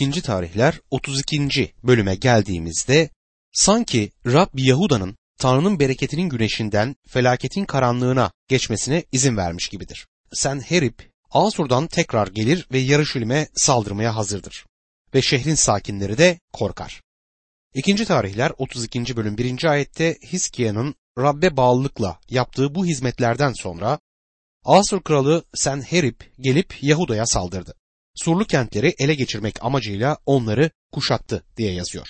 2. tarihler 32. bölüme geldiğimizde sanki Rab Yahuda'nın Tanrı'nın bereketinin güneşinden felaketin karanlığına geçmesine izin vermiş gibidir. Sen Herip, Asur'dan tekrar gelir ve Yarışilim'e saldırmaya hazırdır. Ve şehrin sakinleri de korkar. 2. tarihler 32. bölüm 1. ayette Hiskia'nın Rabbe bağlılıkla yaptığı bu hizmetlerden sonra Asur kralı Senherip gelip Yahuda'ya saldırdı. Surlu kentleri ele geçirmek amacıyla onları kuşattı diye yazıyor.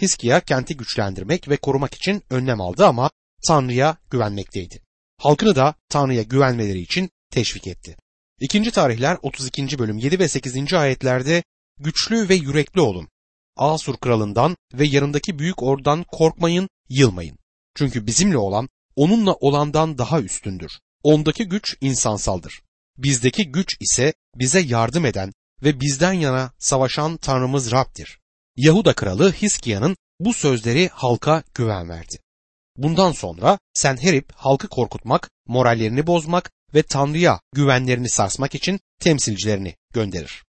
Hiskia kenti güçlendirmek ve korumak için önlem aldı ama Tanrı'ya güvenmekteydi. Halkını da Tanrı'ya güvenmeleri için teşvik etti. İkinci tarihler 32. bölüm 7 ve 8. ayetlerde güçlü ve yürekli olun. Asur kralından ve yanındaki büyük ordudan korkmayın, yılmayın. Çünkü bizimle olan onunla olandan daha üstündür. Ondaki güç insansaldır. Bizdeki güç ise bize yardım eden ve bizden yana savaşan Tanrımız Rab'dir. Yahuda kralı Hiskia'nın bu sözleri halka güven verdi. Bundan sonra Senherip halkı korkutmak, morallerini bozmak ve Tanrı'ya güvenlerini sarsmak için temsilcilerini gönderir.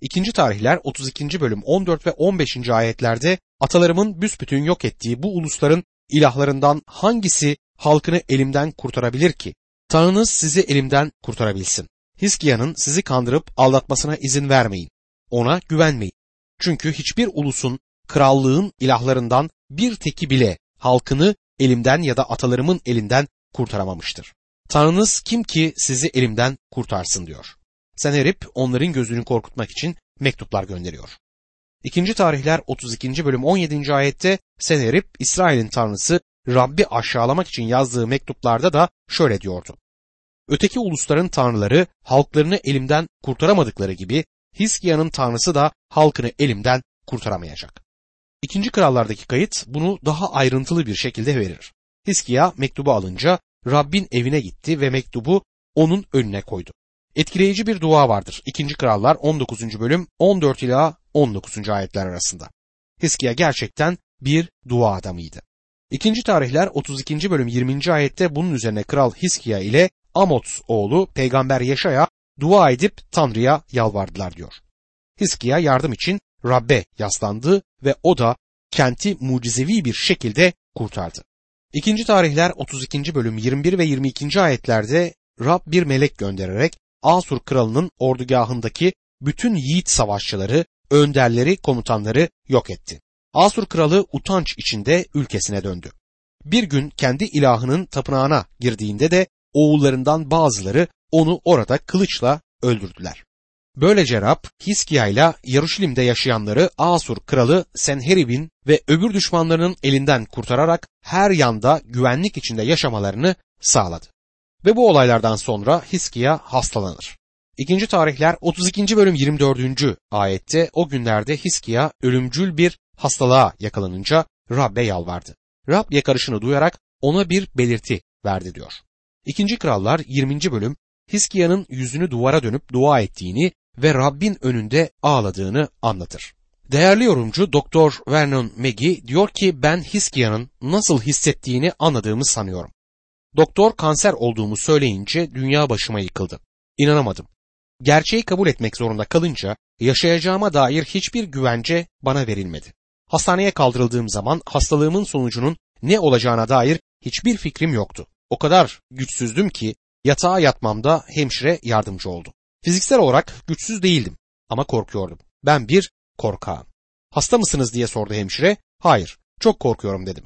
İkinci tarihler 32. bölüm 14 ve 15. ayetlerde atalarımın büsbütün yok ettiği bu ulusların ilahlarından hangisi halkını elimden kurtarabilir ki? Tanrınız sizi elimden kurtarabilsin. Hiskia'nın sizi kandırıp aldatmasına izin vermeyin. Ona güvenmeyin. Çünkü hiçbir ulusun, krallığın ilahlarından bir teki bile halkını elimden ya da atalarımın elinden kurtaramamıştır. Tanrınız kim ki sizi elimden kurtarsın diyor. Senerip onların gözünü korkutmak için mektuplar gönderiyor. İkinci tarihler 32. bölüm 17. ayette Senerip İsrail'in tanrısı Rabbi aşağılamak için yazdığı mektuplarda da şöyle diyordu. Öteki ulusların tanrıları halklarını elimden kurtaramadıkları gibi Hiskia'nın tanrısı da halkını elimden kurtaramayacak. İkinci krallardaki kayıt bunu daha ayrıntılı bir şekilde verir. Hiskia mektubu alınca Rabbin evine gitti ve mektubu onun önüne koydu. Etkileyici bir dua vardır. İkinci Krallar 19. bölüm 14 ila 19. ayetler arasında. Hiskia gerçekten bir dua adamıydı. İkinci tarihler 32. bölüm 20. ayette bunun üzerine Kral Hiskia ile Amot oğlu Peygamber Yaşaya dua edip Tanrı'ya yalvardılar diyor. Hiskia yardım için Rabbe yaslandı ve o da kenti mucizevi bir şekilde kurtardı. İkinci tarihler 32. bölüm 21 ve 22. ayetlerde Rab bir melek göndererek Asur kralının ordugahındaki bütün yiğit savaşçıları, önderleri, komutanları yok etti. Asur kralı utanç içinde ülkesine döndü. Bir gün kendi ilahının tapınağına girdiğinde de oğullarından bazıları onu orada kılıçla öldürdüler. Böylece Rab Hiskia ile Yaruşilim'de yaşayanları Asur kralı Senherib'in ve öbür düşmanlarının elinden kurtararak her yanda güvenlik içinde yaşamalarını sağladı. Ve bu olaylardan sonra Hiskia hastalanır. İkinci tarihler 32. bölüm 24. ayette o günlerde Hiskia ölümcül bir hastalığa yakalanınca Rab'be yalvardı. Rab yakarışını duyarak ona bir belirti verdi diyor. İkinci Krallar 20. bölüm Hiskia'nın yüzünü duvara dönüp dua ettiğini ve Rabbin önünde ağladığını anlatır. Değerli yorumcu Doktor Vernon Megi diyor ki ben Hiskia'nın nasıl hissettiğini anladığımı sanıyorum. Doktor kanser olduğumu söyleyince dünya başıma yıkıldı. İnanamadım. Gerçeği kabul etmek zorunda kalınca yaşayacağıma dair hiçbir güvence bana verilmedi. Hastaneye kaldırıldığım zaman hastalığımın sonucunun ne olacağına dair hiçbir fikrim yoktu. O kadar güçsüzdüm ki yatağa yatmamda hemşire yardımcı oldu. Fiziksel olarak güçsüz değildim ama korkuyordum. Ben bir korkağım. Hasta mısınız diye sordu hemşire. Hayır, çok korkuyorum dedim.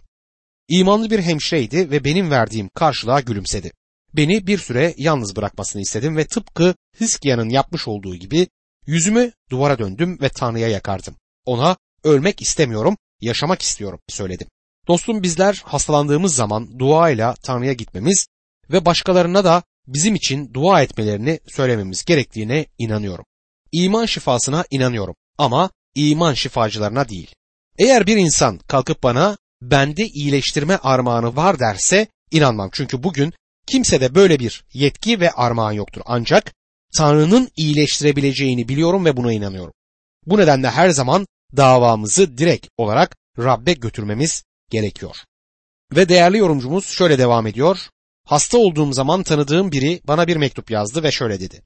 İmanlı bir hemşireydi ve benim verdiğim karşılığa gülümsedi. Beni bir süre yalnız bırakmasını istedim ve tıpkı Hiskia'nın yapmış olduğu gibi yüzümü duvara döndüm ve Tanrı'ya yakardım. Ona ölmek istemiyorum, yaşamak istiyorum söyledim. Dostum bizler hastalandığımız zaman duayla Tanrı'ya gitmemiz ve başkalarına da bizim için dua etmelerini söylememiz gerektiğine inanıyorum. İman şifasına inanıyorum ama iman şifacılarına değil. Eğer bir insan kalkıp bana bende iyileştirme armağanı var derse inanmam. Çünkü bugün kimsede böyle bir yetki ve armağan yoktur. Ancak Tanrı'nın iyileştirebileceğini biliyorum ve buna inanıyorum. Bu nedenle her zaman davamızı direkt olarak Rab'be götürmemiz gerekiyor. Ve değerli yorumcumuz şöyle devam ediyor. Hasta olduğum zaman tanıdığım biri bana bir mektup yazdı ve şöyle dedi.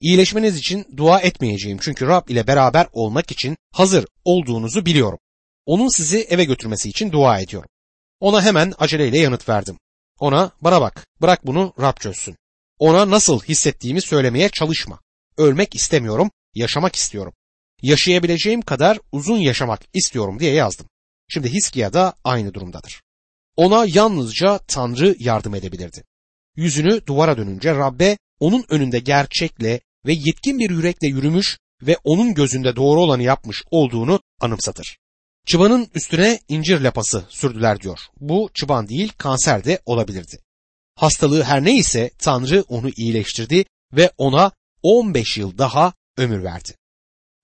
İyileşmeniz için dua etmeyeceğim çünkü Rab ile beraber olmak için hazır olduğunuzu biliyorum. Onun sizi eve götürmesi için dua ediyorum. Ona hemen aceleyle yanıt verdim. Ona bana bak bırak bunu Rab çözsün. Ona nasıl hissettiğimi söylemeye çalışma. Ölmek istemiyorum, yaşamak istiyorum. Yaşayabileceğim kadar uzun yaşamak istiyorum diye yazdım. Şimdi Hiskiya da aynı durumdadır. Ona yalnızca Tanrı yardım edebilirdi. Yüzünü duvara dönünce Rabbe onun önünde gerçekle ve yetkin bir yürekle yürümüş ve onun gözünde doğru olanı yapmış olduğunu anımsatır. Çıbanın üstüne incir lapası sürdüler diyor. Bu çıban değil kanser de olabilirdi. Hastalığı her neyse Tanrı onu iyileştirdi ve ona 15 yıl daha ömür verdi.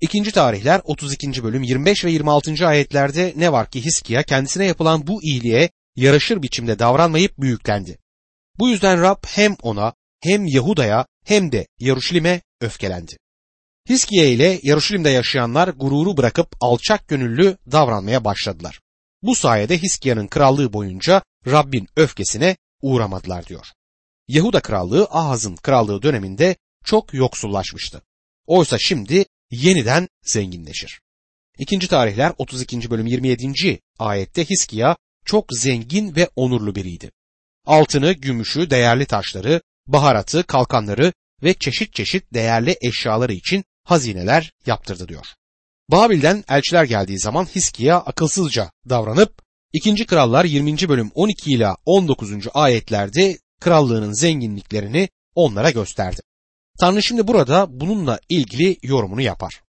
İkinci tarihler 32. bölüm 25 ve 26. ayetlerde ne var ki Hiskiya kendisine yapılan bu iyiliğe yaraşır biçimde davranmayıp büyüklendi. Bu yüzden Rab hem ona hem Yahuda'ya hem de Yaruşilim'e öfkelendi. Hiskiye ile Yaruşilim'de yaşayanlar gururu bırakıp alçak gönüllü davranmaya başladılar. Bu sayede Hiskia'nın krallığı boyunca Rabbin öfkesine uğramadılar diyor. Yahuda krallığı Ahaz'ın krallığı döneminde çok yoksullaşmıştı. Oysa şimdi yeniden zenginleşir. İkinci tarihler 32. bölüm 27. ayette Hiskiya çok zengin ve onurlu biriydi. Altını, gümüşü, değerli taşları, baharatı, kalkanları ve çeşit çeşit değerli eşyaları için hazineler yaptırdı diyor. Babil'den elçiler geldiği zaman Hiskiya akılsızca davranıp 2. Krallar 20. bölüm 12 ile 19. ayetlerde krallığının zenginliklerini onlara gösterdi. Tanrı şimdi burada bununla ilgili yorumunu yapar.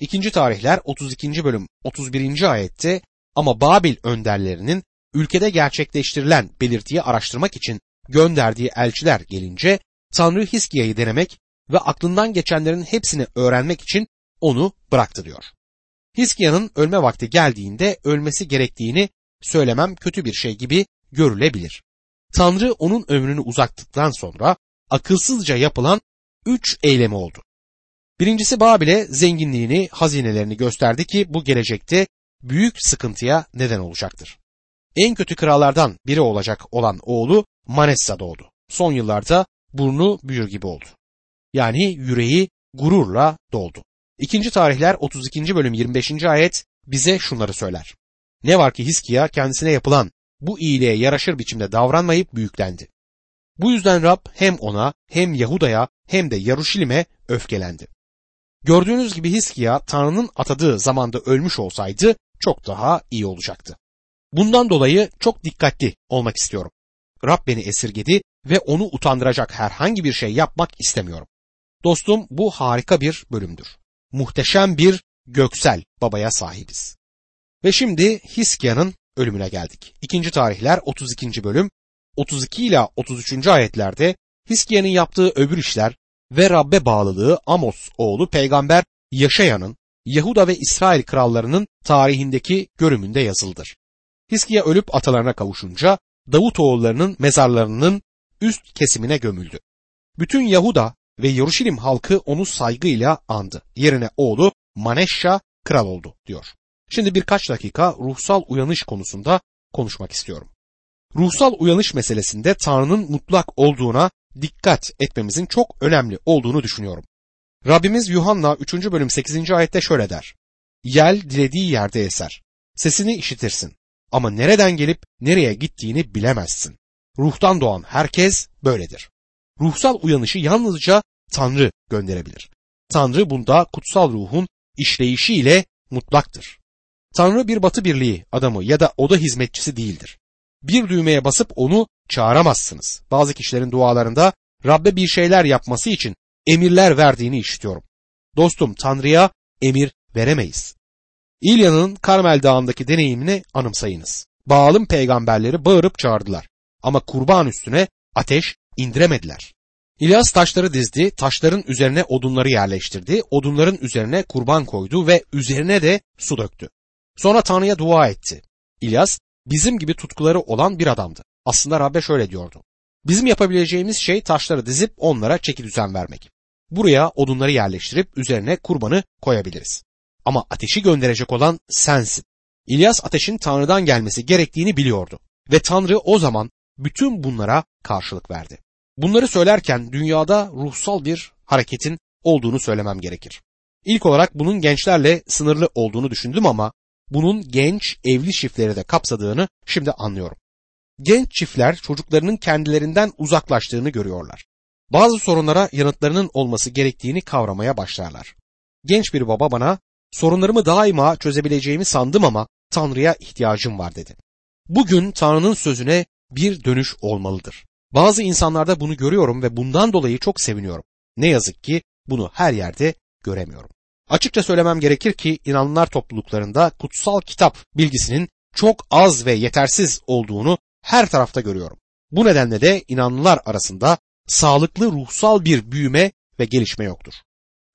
2. tarihler 32. bölüm 31. ayette ama Babil önderlerinin ülkede gerçekleştirilen belirtiyi araştırmak için gönderdiği elçiler gelince Tanrı Hiskia'yı denemek ve aklından geçenlerin hepsini öğrenmek için onu bıraktı diyor. Hiskia'nın ölme vakti geldiğinde ölmesi gerektiğini söylemem kötü bir şey gibi görülebilir. Tanrı onun ömrünü uzattıktan sonra akılsızca yapılan üç eylemi oldu. Birincisi Babil'e zenginliğini, hazinelerini gösterdi ki bu gelecekte büyük sıkıntıya neden olacaktır. En kötü krallardan biri olacak olan oğlu Manessa doğdu. Son yıllarda burnu büyür gibi oldu. Yani yüreği gururla doldu. İkinci tarihler 32. bölüm 25. ayet bize şunları söyler. Ne var ki Hiskiya kendisine yapılan bu iyiliğe yaraşır biçimde davranmayıp büyüklendi. Bu yüzden Rab hem ona hem Yahuda'ya hem de Yaruşilim'e öfkelendi. Gördüğünüz gibi Hiskiya Tanrı'nın atadığı zamanda ölmüş olsaydı çok daha iyi olacaktı. Bundan dolayı çok dikkatli olmak istiyorum. Rab beni esirgedi ve onu utandıracak herhangi bir şey yapmak istemiyorum. Dostum bu harika bir bölümdür. Muhteşem bir göksel babaya sahibiz. Ve şimdi Hiskia'nın ölümüne geldik. İkinci tarihler 32. bölüm 32 ile 33. ayetlerde Hiskia'nın yaptığı öbür işler ve Rabbe bağlılığı Amos oğlu peygamber Yaşayan'ın Yahuda ve İsrail krallarının tarihindeki görümünde yazıldır. Hiskiya ölüp atalarına kavuşunca Davut oğullarının mezarlarının üst kesimine gömüldü. Bütün Yahuda ve Yeruşalim halkı onu saygıyla andı. Yerine oğlu Maneşşa kral oldu diyor. Şimdi birkaç dakika ruhsal uyanış konusunda konuşmak istiyorum. Ruhsal uyanış meselesinde Tanrı'nın mutlak olduğuna dikkat etmemizin çok önemli olduğunu düşünüyorum. Rabbimiz Yuhanna 3. bölüm 8. ayette şöyle der. Yel dilediği yerde eser. Sesini işitirsin. Ama nereden gelip nereye gittiğini bilemezsin. Ruhtan doğan herkes böyledir. Ruhsal uyanışı yalnızca Tanrı gönderebilir. Tanrı bunda kutsal ruhun işleyişiyle mutlaktır. Tanrı bir batı birliği adamı ya da oda hizmetçisi değildir. Bir düğmeye basıp onu çağıramazsınız. Bazı kişilerin dualarında Rabbe bir şeyler yapması için emirler verdiğini işitiyorum. Dostum Tanrı'ya emir veremeyiz. İlya'nın Karmel Dağı'ndaki deneyimini anımsayınız. Baal'ın peygamberleri bağırıp çağırdılar ama kurban üstüne ateş indiremediler. İlyas taşları dizdi, taşların üzerine odunları yerleştirdi, odunların üzerine kurban koydu ve üzerine de su döktü. Sonra Tanrı'ya dua etti. İlyas bizim gibi tutkuları olan bir adamdı. Aslında Rabbe şöyle diyordu. Bizim yapabileceğimiz şey taşları dizip onlara çeki düzen vermek. Buraya odunları yerleştirip üzerine kurbanı koyabiliriz. Ama ateşi gönderecek olan sensin. İlyas ateşin Tanrı'dan gelmesi gerektiğini biliyordu. Ve Tanrı o zaman bütün bunlara karşılık verdi. Bunları söylerken dünyada ruhsal bir hareketin olduğunu söylemem gerekir. İlk olarak bunun gençlerle sınırlı olduğunu düşündüm ama bunun genç evli çiftleri de kapsadığını şimdi anlıyorum. Genç çiftler çocuklarının kendilerinden uzaklaştığını görüyorlar. Bazı sorunlara yanıtlarının olması gerektiğini kavramaya başlarlar. Genç bir baba bana sorunlarımı daima çözebileceğimi sandım ama Tanrı'ya ihtiyacım var dedi. Bugün Tanrı'nın sözüne bir dönüş olmalıdır. Bazı insanlarda bunu görüyorum ve bundan dolayı çok seviniyorum. Ne yazık ki bunu her yerde göremiyorum. Açıkça söylemem gerekir ki inanlılar topluluklarında kutsal kitap bilgisinin çok az ve yetersiz olduğunu her tarafta görüyorum. Bu nedenle de inanlılar arasında sağlıklı ruhsal bir büyüme ve gelişme yoktur.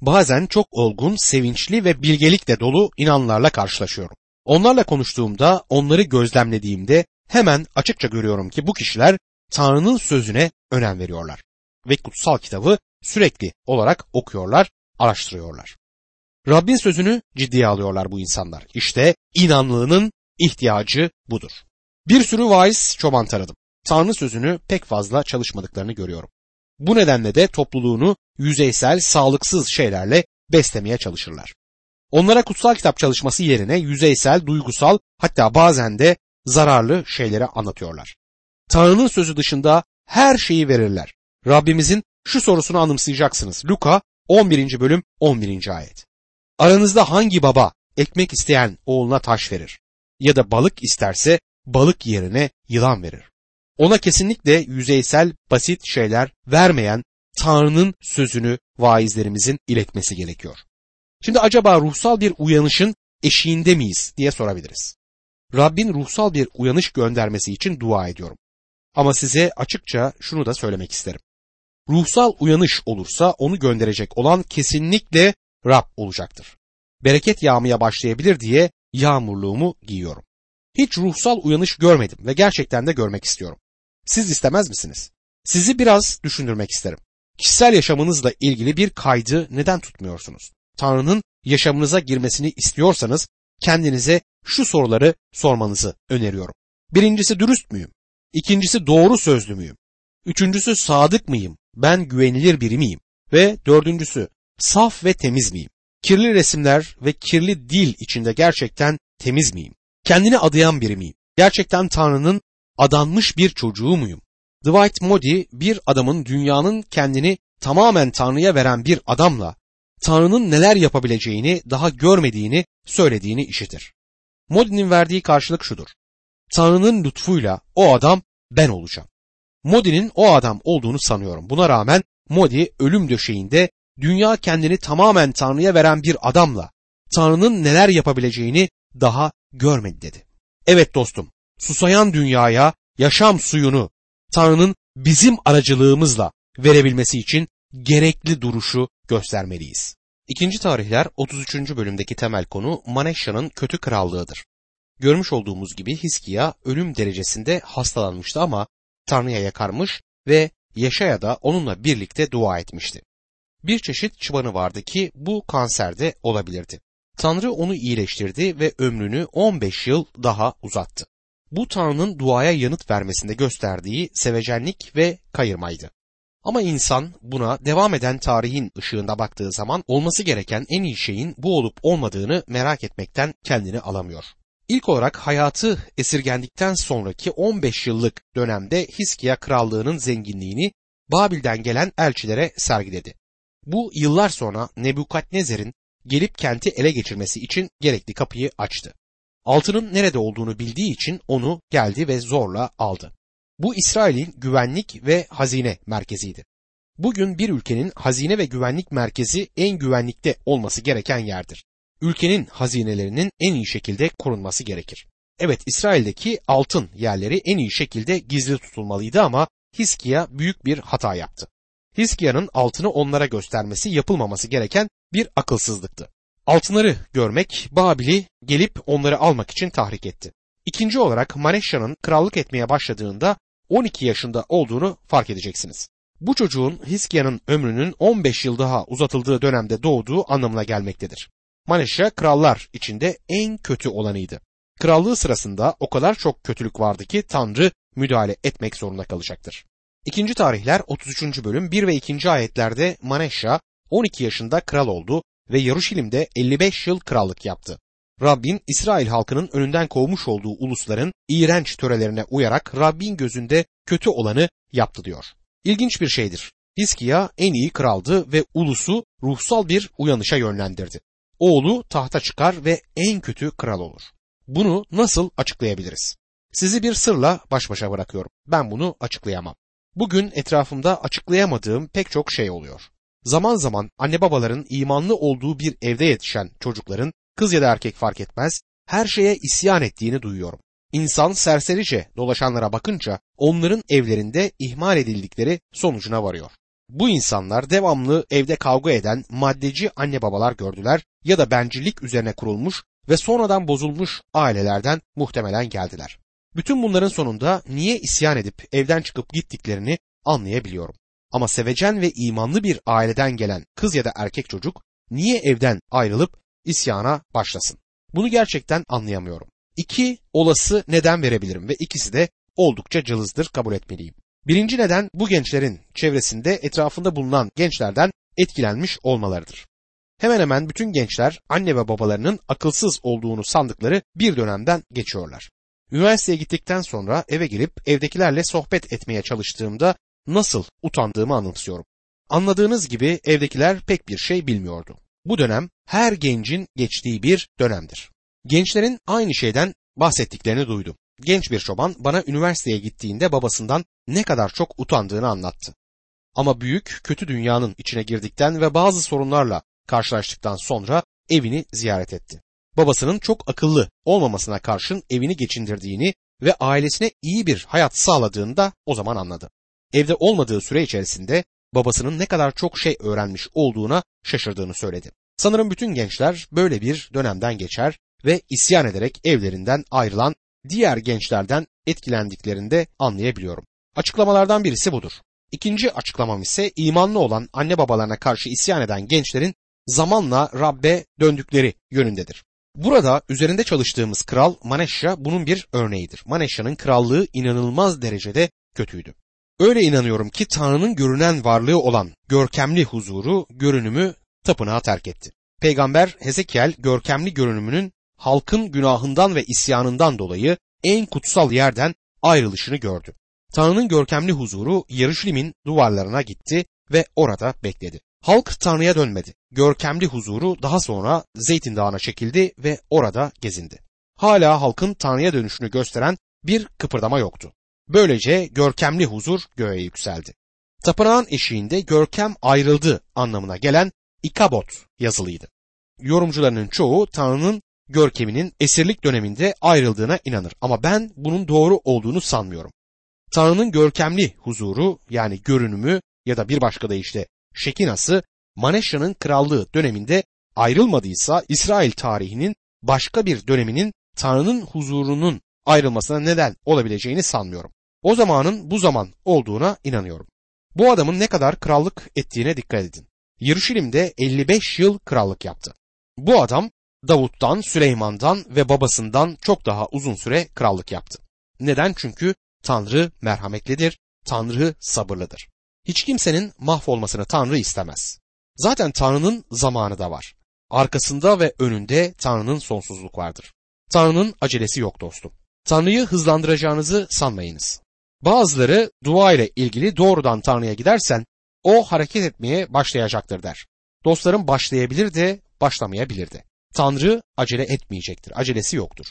Bazen çok olgun, sevinçli ve bilgelikle dolu inanlarla karşılaşıyorum. Onlarla konuştuğumda, onları gözlemlediğimde hemen açıkça görüyorum ki bu kişiler Tanrı'nın sözüne önem veriyorlar ve kutsal kitabı sürekli olarak okuyorlar, araştırıyorlar. Rabbin sözünü ciddiye alıyorlar bu insanlar. İşte inanlığının ihtiyacı budur. Bir sürü vaiz çoban taradım. Tanrı sözünü pek fazla çalışmadıklarını görüyorum. Bu nedenle de topluluğunu yüzeysel, sağlıksız şeylerle beslemeye çalışırlar. Onlara kutsal kitap çalışması yerine yüzeysel, duygusal hatta bazen de zararlı şeyleri anlatıyorlar. Tanrı'nın sözü dışında her şeyi verirler. Rabbimizin şu sorusunu anımsayacaksınız. Luka 11. bölüm 11. ayet. Aranızda hangi baba ekmek isteyen oğluna taş verir ya da balık isterse balık yerine yılan verir? Ona kesinlikle yüzeysel basit şeyler vermeyen Tanrı'nın sözünü vaizlerimizin iletmesi gerekiyor. Şimdi acaba ruhsal bir uyanışın eşiğinde miyiz diye sorabiliriz. Rabbin ruhsal bir uyanış göndermesi için dua ediyorum. Ama size açıkça şunu da söylemek isterim. Ruhsal uyanış olursa onu gönderecek olan kesinlikle Rab olacaktır. Bereket yağmaya başlayabilir diye yağmurluğumu giyiyorum. Hiç ruhsal uyanış görmedim ve gerçekten de görmek istiyorum. Siz istemez misiniz? Sizi biraz düşündürmek isterim. Kişisel yaşamınızla ilgili bir kaydı neden tutmuyorsunuz? Tanrı'nın yaşamınıza girmesini istiyorsanız kendinize şu soruları sormanızı öneriyorum. Birincisi dürüst müyüm? İkincisi doğru sözlü müyüm? Üçüncüsü sadık mıyım? Ben güvenilir biri miyim? Ve dördüncüsü saf ve temiz miyim? Kirli resimler ve kirli dil içinde gerçekten temiz miyim? Kendini adayan biri miyim? Gerçekten Tanrı'nın adanmış bir çocuğu muyum? Dwight Moody bir adamın dünyanın kendini tamamen Tanrı'ya veren bir adamla Tanrı'nın neler yapabileceğini daha görmediğini söylediğini işitir. Moody'nin verdiği karşılık şudur. Tanrı'nın lütfuyla o adam ben olacağım. Moody'nin o adam olduğunu sanıyorum. Buna rağmen Moody ölüm döşeğinde dünya kendini tamamen Tanrı'ya veren bir adamla Tanrı'nın neler yapabileceğini daha görmedi dedi. Evet dostum, susayan dünyaya yaşam suyunu Tanrı'nın bizim aracılığımızla verebilmesi için gerekli duruşu göstermeliyiz. İkinci tarihler 33. bölümdeki temel konu Maneşya'nın kötü krallığıdır. Görmüş olduğumuz gibi Hiskiya ölüm derecesinde hastalanmıştı ama Tanrı'ya yakarmış ve Yaşaya da onunla birlikte dua etmişti. Bir çeşit çıbanı vardı ki bu kanserde olabilirdi. Tanrı onu iyileştirdi ve ömrünü 15 yıl daha uzattı. Bu Tanrı'nın duaya yanıt vermesinde gösterdiği sevecenlik ve kayırmaydı. Ama insan buna devam eden tarihin ışığında baktığı zaman olması gereken en iyi şeyin bu olup olmadığını merak etmekten kendini alamıyor. İlk olarak hayatı esirgendikten sonraki 15 yıllık dönemde Hiskiya krallığının zenginliğini Babil'den gelen elçilere sergiledi. Bu yıllar sonra Nebukadnezer'in gelip kenti ele geçirmesi için gerekli kapıyı açtı. Altının nerede olduğunu bildiği için onu geldi ve zorla aldı. Bu İsrail'in güvenlik ve hazine merkeziydi. Bugün bir ülkenin hazine ve güvenlik merkezi en güvenlikte olması gereken yerdir. Ülkenin hazinelerinin en iyi şekilde korunması gerekir. Evet İsrail'deki altın yerleri en iyi şekilde gizli tutulmalıydı ama Hiskiya büyük bir hata yaptı. Hiskiya'nın altını onlara göstermesi yapılmaması gereken bir akılsızlıktı. Altınları görmek Babil'i gelip onları almak için tahrik etti. İkinci olarak Maneşya'nın krallık etmeye başladığında 12 yaşında olduğunu fark edeceksiniz. Bu çocuğun Hiskia'nın ömrünün 15 yıl daha uzatıldığı dönemde doğduğu anlamına gelmektedir. Maneşya krallar içinde en kötü olanıydı. Krallığı sırasında o kadar çok kötülük vardı ki Tanrı müdahale etmek zorunda kalacaktır. İkinci tarihler 33. bölüm 1 ve 2. ayetlerde Maneşya 12 yaşında kral oldu ve Yaruşilim'de 55 yıl krallık yaptı. Rabbin İsrail halkının önünden kovmuş olduğu ulusların iğrenç törelerine uyarak Rabbin gözünde kötü olanı yaptı diyor. İlginç bir şeydir. Hiskiya en iyi kraldı ve ulusu ruhsal bir uyanışa yönlendirdi. Oğlu tahta çıkar ve en kötü kral olur. Bunu nasıl açıklayabiliriz? Sizi bir sırla baş başa bırakıyorum. Ben bunu açıklayamam. Bugün etrafımda açıklayamadığım pek çok şey oluyor. Zaman zaman anne babaların imanlı olduğu bir evde yetişen çocukların kız ya da erkek fark etmez her şeye isyan ettiğini duyuyorum. İnsan serserice dolaşanlara bakınca onların evlerinde ihmal edildikleri sonucuna varıyor. Bu insanlar devamlı evde kavga eden maddeci anne babalar gördüler ya da bencillik üzerine kurulmuş ve sonradan bozulmuş ailelerden muhtemelen geldiler. Bütün bunların sonunda niye isyan edip evden çıkıp gittiklerini anlayabiliyorum. Ama sevecen ve imanlı bir aileden gelen kız ya da erkek çocuk niye evden ayrılıp isyana başlasın? Bunu gerçekten anlayamıyorum. İki olası neden verebilirim ve ikisi de oldukça cılızdır kabul etmeliyim. Birinci neden bu gençlerin çevresinde etrafında bulunan gençlerden etkilenmiş olmalarıdır. Hemen hemen bütün gençler anne ve babalarının akılsız olduğunu sandıkları bir dönemden geçiyorlar. Üniversiteye gittikten sonra eve gelip evdekilerle sohbet etmeye çalıştığımda nasıl utandığımı anımsıyorum. Anladığınız gibi evdekiler pek bir şey bilmiyordu. Bu dönem her gencin geçtiği bir dönemdir. Gençlerin aynı şeyden bahsettiklerini duydum. Genç bir çoban bana üniversiteye gittiğinde babasından ne kadar çok utandığını anlattı. Ama büyük kötü dünyanın içine girdikten ve bazı sorunlarla karşılaştıktan sonra evini ziyaret etti. Babasının çok akıllı olmamasına karşın evini geçindirdiğini ve ailesine iyi bir hayat sağladığını da o zaman anladı. Evde olmadığı süre içerisinde babasının ne kadar çok şey öğrenmiş olduğuna şaşırdığını söyledi. Sanırım bütün gençler böyle bir dönemden geçer ve isyan ederek evlerinden ayrılan diğer gençlerden etkilendiklerinde anlayabiliyorum. Açıklamalardan birisi budur. İkinci açıklamam ise imanlı olan anne babalarına karşı isyan eden gençlerin zamanla Rabbe döndükleri yönündedir. Burada üzerinde çalıştığımız kral Maneşya bunun bir örneğidir. Maneşya'nın krallığı inanılmaz derecede kötüydü. Öyle inanıyorum ki Tanrı'nın görünen varlığı olan görkemli huzuru, görünümü tapınağı terk etti. Peygamber Hezekiel görkemli görünümünün halkın günahından ve isyanından dolayı en kutsal yerden ayrılışını gördü. Tanrı'nın görkemli huzuru Yarışlim'in duvarlarına gitti ve orada bekledi. Halk Tanrı'ya dönmedi. Görkemli huzuru daha sonra Zeytin Dağı'na çekildi ve orada gezindi. Hala halkın Tanrı'ya dönüşünü gösteren bir kıpırdama yoktu. Böylece görkemli huzur göğe yükseldi. Tapınağın eşiğinde görkem ayrıldı anlamına gelen ikabot yazılıydı. Yorumcularının çoğu Tanrı'nın görkeminin esirlik döneminde ayrıldığına inanır ama ben bunun doğru olduğunu sanmıyorum. Tanrı'nın görkemli huzuru yani görünümü ya da bir başka deyişle Şekinası Maneşya'nın krallığı döneminde ayrılmadıysa İsrail tarihinin başka bir döneminin Tanrı'nın huzurunun ayrılmasına neden olabileceğini sanmıyorum. O zamanın bu zaman olduğuna inanıyorum. Bu adamın ne kadar krallık ettiğine dikkat edin. Yeruşalim'de 55 yıl krallık yaptı. Bu adam Davut'tan, Süleyman'dan ve babasından çok daha uzun süre krallık yaptı. Neden? Çünkü Tanrı merhametlidir, Tanrı sabırlıdır. Hiç kimsenin mahvolmasını Tanrı istemez. Zaten Tanrı'nın zamanı da var. Arkasında ve önünde Tanrı'nın sonsuzluk vardır. Tanrı'nın acelesi yok dostum. Tanrı'yı hızlandıracağınızı sanmayınız. Bazıları dua ile ilgili doğrudan Tanrı'ya gidersen o hareket etmeye başlayacaktır der. Dostlarım başlayabilir de başlamayabilir de. Tanrı acele etmeyecektir. Acelesi yoktur.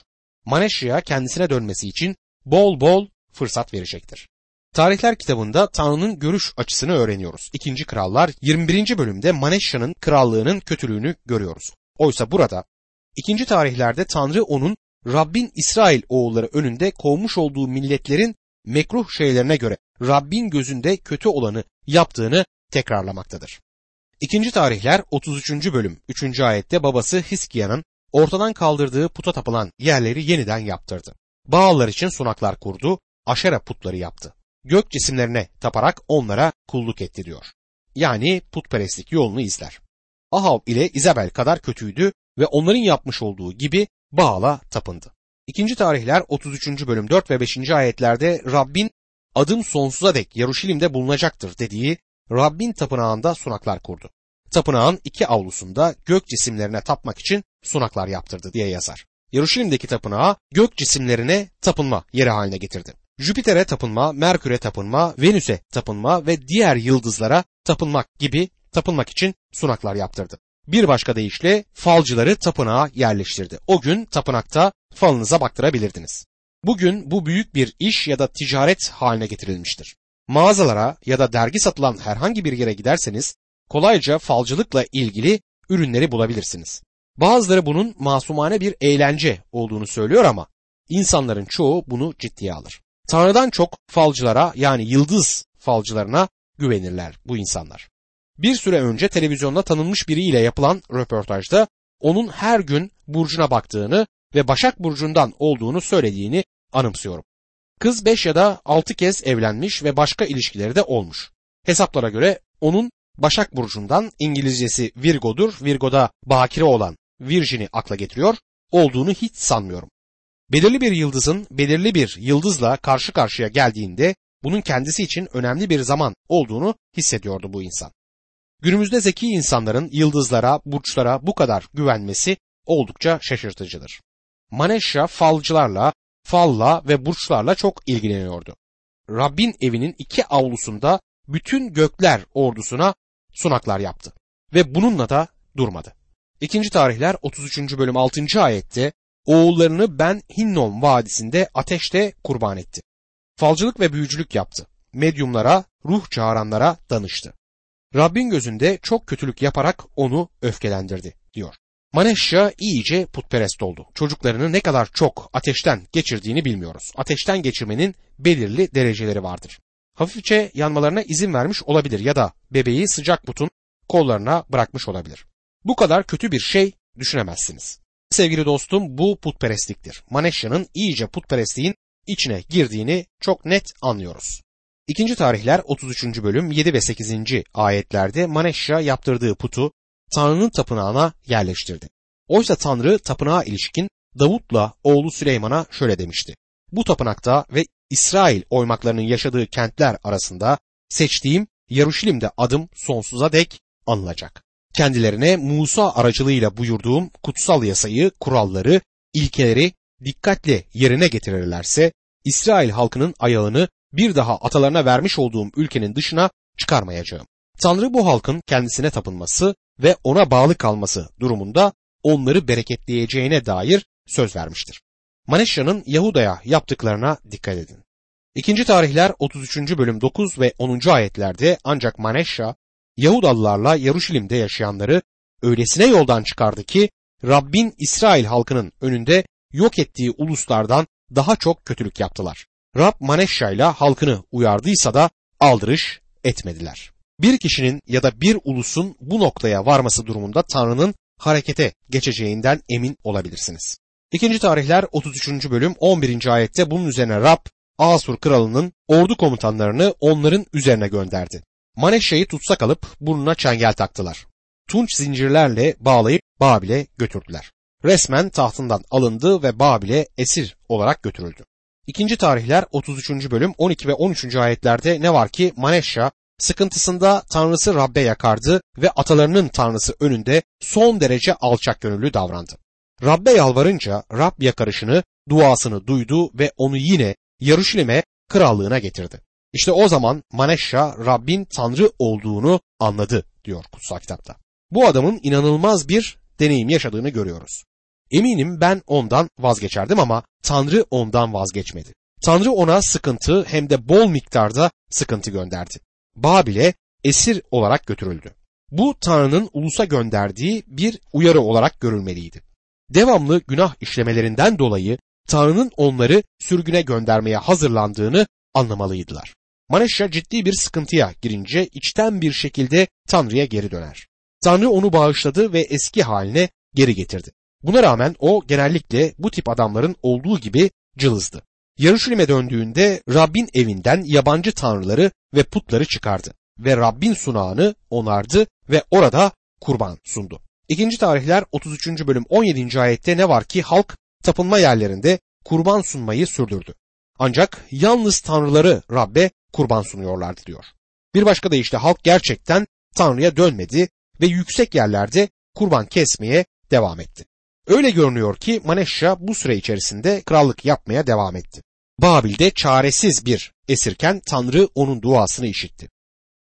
Maneşya kendisine dönmesi için bol bol fırsat verecektir. Tarihler kitabında Tanrı'nın görüş açısını öğreniyoruz. İkinci Krallar 21. bölümde Maneşya'nın krallığının kötülüğünü görüyoruz. Oysa burada ikinci tarihlerde Tanrı onun Rabbin İsrail oğulları önünde kovmuş olduğu milletlerin mekruh şeylerine göre Rabbin gözünde kötü olanı yaptığını tekrarlamaktadır. İkinci tarihler 33. bölüm 3. ayette babası Hiskia'nın ortadan kaldırdığı puta tapılan yerleri yeniden yaptırdı. Bağlar için sunaklar kurdu, aşera putları yaptı. Gök cisimlerine taparak onlara kulluk etti diyor. Yani putperestlik yolunu izler. Ahav ile İzabel kadar kötüydü ve onların yapmış olduğu gibi Baal'a tapındı. İkinci tarihler 33. bölüm 4 ve 5. ayetlerde Rabbin adım sonsuza dek Yaruşilim'de bulunacaktır dediği Rabbin tapınağında sunaklar kurdu. tapınağın iki avlusunda gök cisimlerine tapmak için sunaklar yaptırdı diye yazar. Yeruşalim'deki tapınağı gök cisimlerine tapınma yeri haline getirdi. Jüpiter'e tapınma, Merkür'e tapınma, Venüs'e tapınma ve diğer yıldızlara tapınmak gibi tapınmak için sunaklar yaptırdı. Bir başka deyişle falcıları tapınağa yerleştirdi. O gün tapınakta falınıza baktırabilirdiniz. Bugün bu büyük bir iş ya da ticaret haline getirilmiştir. Mağazalara ya da dergi satılan herhangi bir yere giderseniz kolayca falcılıkla ilgili ürünleri bulabilirsiniz. Bazıları bunun masumane bir eğlence olduğunu söylüyor ama insanların çoğu bunu ciddiye alır. Tanrı'dan çok falcılara yani yıldız falcılarına güvenirler bu insanlar. Bir süre önce televizyonda tanınmış biriyle yapılan röportajda onun her gün burcuna baktığını ve Başak Burcu'ndan olduğunu söylediğini anımsıyorum. Kız 5 ya da 6 kez evlenmiş ve başka ilişkileri de olmuş. Hesaplara göre onun Başak Burcu'ndan İngilizcesi Virgo'dur. Virgo'da bakire olan Virgin'i akla getiriyor. Olduğunu hiç sanmıyorum. Belirli bir yıldızın belirli bir yıldızla karşı karşıya geldiğinde bunun kendisi için önemli bir zaman olduğunu hissediyordu bu insan. Günümüzde zeki insanların yıldızlara, burçlara bu kadar güvenmesi oldukça şaşırtıcıdır. Maneşya falcılarla, falla ve burçlarla çok ilgileniyordu. Rabbin evinin iki avlusunda bütün gökler ordusuna sunaklar yaptı ve bununla da durmadı. İkinci tarihler 33. bölüm 6. ayette oğullarını Ben Hinnom vadisinde ateşte kurban etti. Falcılık ve büyücülük yaptı. Medyumlara, ruh çağıranlara danıştı. Rabbin gözünde çok kötülük yaparak onu öfkelendirdi diyor. Maneşya iyice putperest oldu. Çocuklarını ne kadar çok ateşten geçirdiğini bilmiyoruz. Ateşten geçirmenin belirli dereceleri vardır. Hafifçe yanmalarına izin vermiş olabilir ya da bebeği sıcak butun kollarına bırakmış olabilir. Bu kadar kötü bir şey düşünemezsiniz. Sevgili dostum bu putperestliktir. Maneşya'nın iyice putperestliğin içine girdiğini çok net anlıyoruz. İkinci tarihler 33. bölüm 7 ve 8. ayetlerde Maneşya yaptırdığı putu Tanrı'nın tapınağına yerleştirdi. Oysa Tanrı tapınağa ilişkin Davut'la oğlu Süleyman'a şöyle demişti. Bu tapınakta ve İsrail oymaklarının yaşadığı kentler arasında seçtiğim Yaruşilim'de adım sonsuza dek anılacak. Kendilerine Musa aracılığıyla buyurduğum kutsal yasayı, kuralları, ilkeleri dikkatle yerine getirirlerse İsrail halkının ayağını bir daha atalarına vermiş olduğum ülkenin dışına çıkarmayacağım. Tanrı bu halkın kendisine tapınması ve ona bağlı kalması durumunda onları bereketleyeceğine dair söz vermiştir. Maneşya'nın Yahuda'ya yaptıklarına dikkat edin. İkinci tarihler 33. bölüm 9 ve 10. ayetlerde ancak Maneşya Yahudalılarla Yaruşilim'de yaşayanları öylesine yoldan çıkardı ki Rabbin İsrail halkının önünde yok ettiği uluslardan daha çok kötülük yaptılar. Rab Maneşya ile halkını uyardıysa da aldırış etmediler. Bir kişinin ya da bir ulusun bu noktaya varması durumunda Tanrı'nın harekete geçeceğinden emin olabilirsiniz. İkinci tarihler 33. bölüm 11. ayette bunun üzerine Rab Asur kralının ordu komutanlarını onların üzerine gönderdi. Maneşya'yı tutsak alıp burnuna çengel taktılar. Tunç zincirlerle bağlayıp Babil'e götürdüler. Resmen tahtından alındı ve Babil'e esir olarak götürüldü. İkinci tarihler 33. bölüm 12 ve 13. ayetlerde ne var ki Maneşya sıkıntısında tanrısı Rab'be yakardı ve atalarının tanrısı önünde son derece alçak gönüllü davrandı. Rab'be yalvarınca Rab yakarışını, duasını duydu ve onu yine Yaruşilim'e krallığına getirdi. İşte o zaman Maneşya Rabbin Tanrı olduğunu anladı diyor kutsal kitapta. Bu adamın inanılmaz bir deneyim yaşadığını görüyoruz. Eminim ben ondan vazgeçerdim ama Tanrı ondan vazgeçmedi. Tanrı ona sıkıntı hem de bol miktarda sıkıntı gönderdi. Babil'e esir olarak götürüldü. Bu Tanrı'nın ulusa gönderdiği bir uyarı olarak görülmeliydi. Devamlı günah işlemelerinden dolayı Tanrı'nın onları sürgüne göndermeye hazırlandığını anlamalıydılar. Maneşya ciddi bir sıkıntıya girince içten bir şekilde Tanrı'ya geri döner. Tanrı onu bağışladı ve eski haline geri getirdi. Buna rağmen o genellikle bu tip adamların olduğu gibi cılızdı. Yarışilim'e döndüğünde Rabbin evinden yabancı tanrıları ve putları çıkardı ve Rabbin sunağını onardı ve orada kurban sundu. İkinci tarihler 33. bölüm 17. ayette ne var ki halk tapınma yerlerinde kurban sunmayı sürdürdü. Ancak yalnız tanrıları Rabbe kurban sunuyorlardı diyor. Bir başka deyişle halk gerçekten Tanrı'ya dönmedi ve yüksek yerlerde kurban kesmeye devam etti. Öyle görünüyor ki Maneşya bu süre içerisinde krallık yapmaya devam etti. Babil'de çaresiz bir esirken Tanrı onun duasını işitti.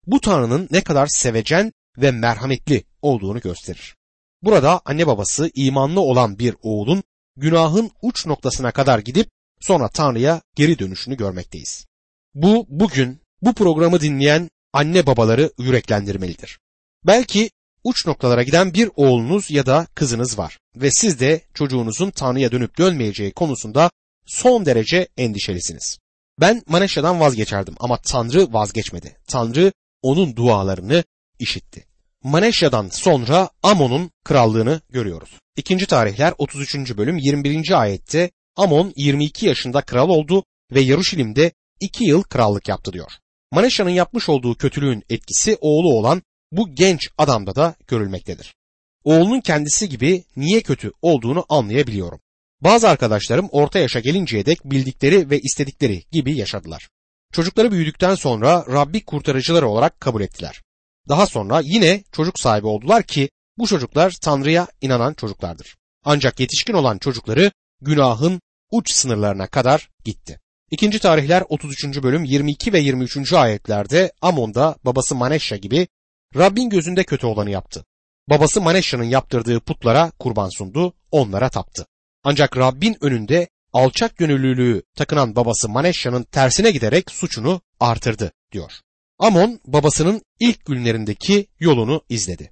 Bu Tanrı'nın ne kadar sevecen ve merhametli olduğunu gösterir. Burada anne babası imanlı olan bir oğulun günahın uç noktasına kadar gidip sonra Tanrı'ya geri dönüşünü görmekteyiz. Bu bugün bu programı dinleyen anne babaları yüreklendirmelidir. Belki uç noktalara giden bir oğlunuz ya da kızınız var ve siz de çocuğunuzun Tanrı'ya dönüp dönmeyeceği konusunda son derece endişelisiniz. Ben Maneşya'dan vazgeçerdim ama Tanrı vazgeçmedi. Tanrı onun dualarını işitti. Maneşya'dan sonra Amon'un krallığını görüyoruz. İkinci tarihler 33. bölüm 21. ayette Amon 22 yaşında kral oldu ve Yaruşilim'de 2 yıl krallık yaptı diyor. Maneşya'nın yapmış olduğu kötülüğün etkisi oğlu olan bu genç adamda da görülmektedir. Oğlunun kendisi gibi niye kötü olduğunu anlayabiliyorum. Bazı arkadaşlarım orta yaşa gelinceye dek bildikleri ve istedikleri gibi yaşadılar. Çocukları büyüdükten sonra Rabbi kurtarıcıları olarak kabul ettiler. Daha sonra yine çocuk sahibi oldular ki bu çocuklar Tanrı'ya inanan çocuklardır. Ancak yetişkin olan çocukları günahın uç sınırlarına kadar gitti. İkinci tarihler 33. bölüm 22 ve 23. ayetlerde Amon'da babası Maneşya gibi Rabbin gözünde kötü olanı yaptı. Babası Maneşya'nın yaptırdığı putlara kurban sundu, onlara taptı. Ancak Rabbin önünde alçak gönüllülüğü takınan babası Maneşya'nın tersine giderek suçunu artırdı diyor. Amon babasının ilk günlerindeki yolunu izledi.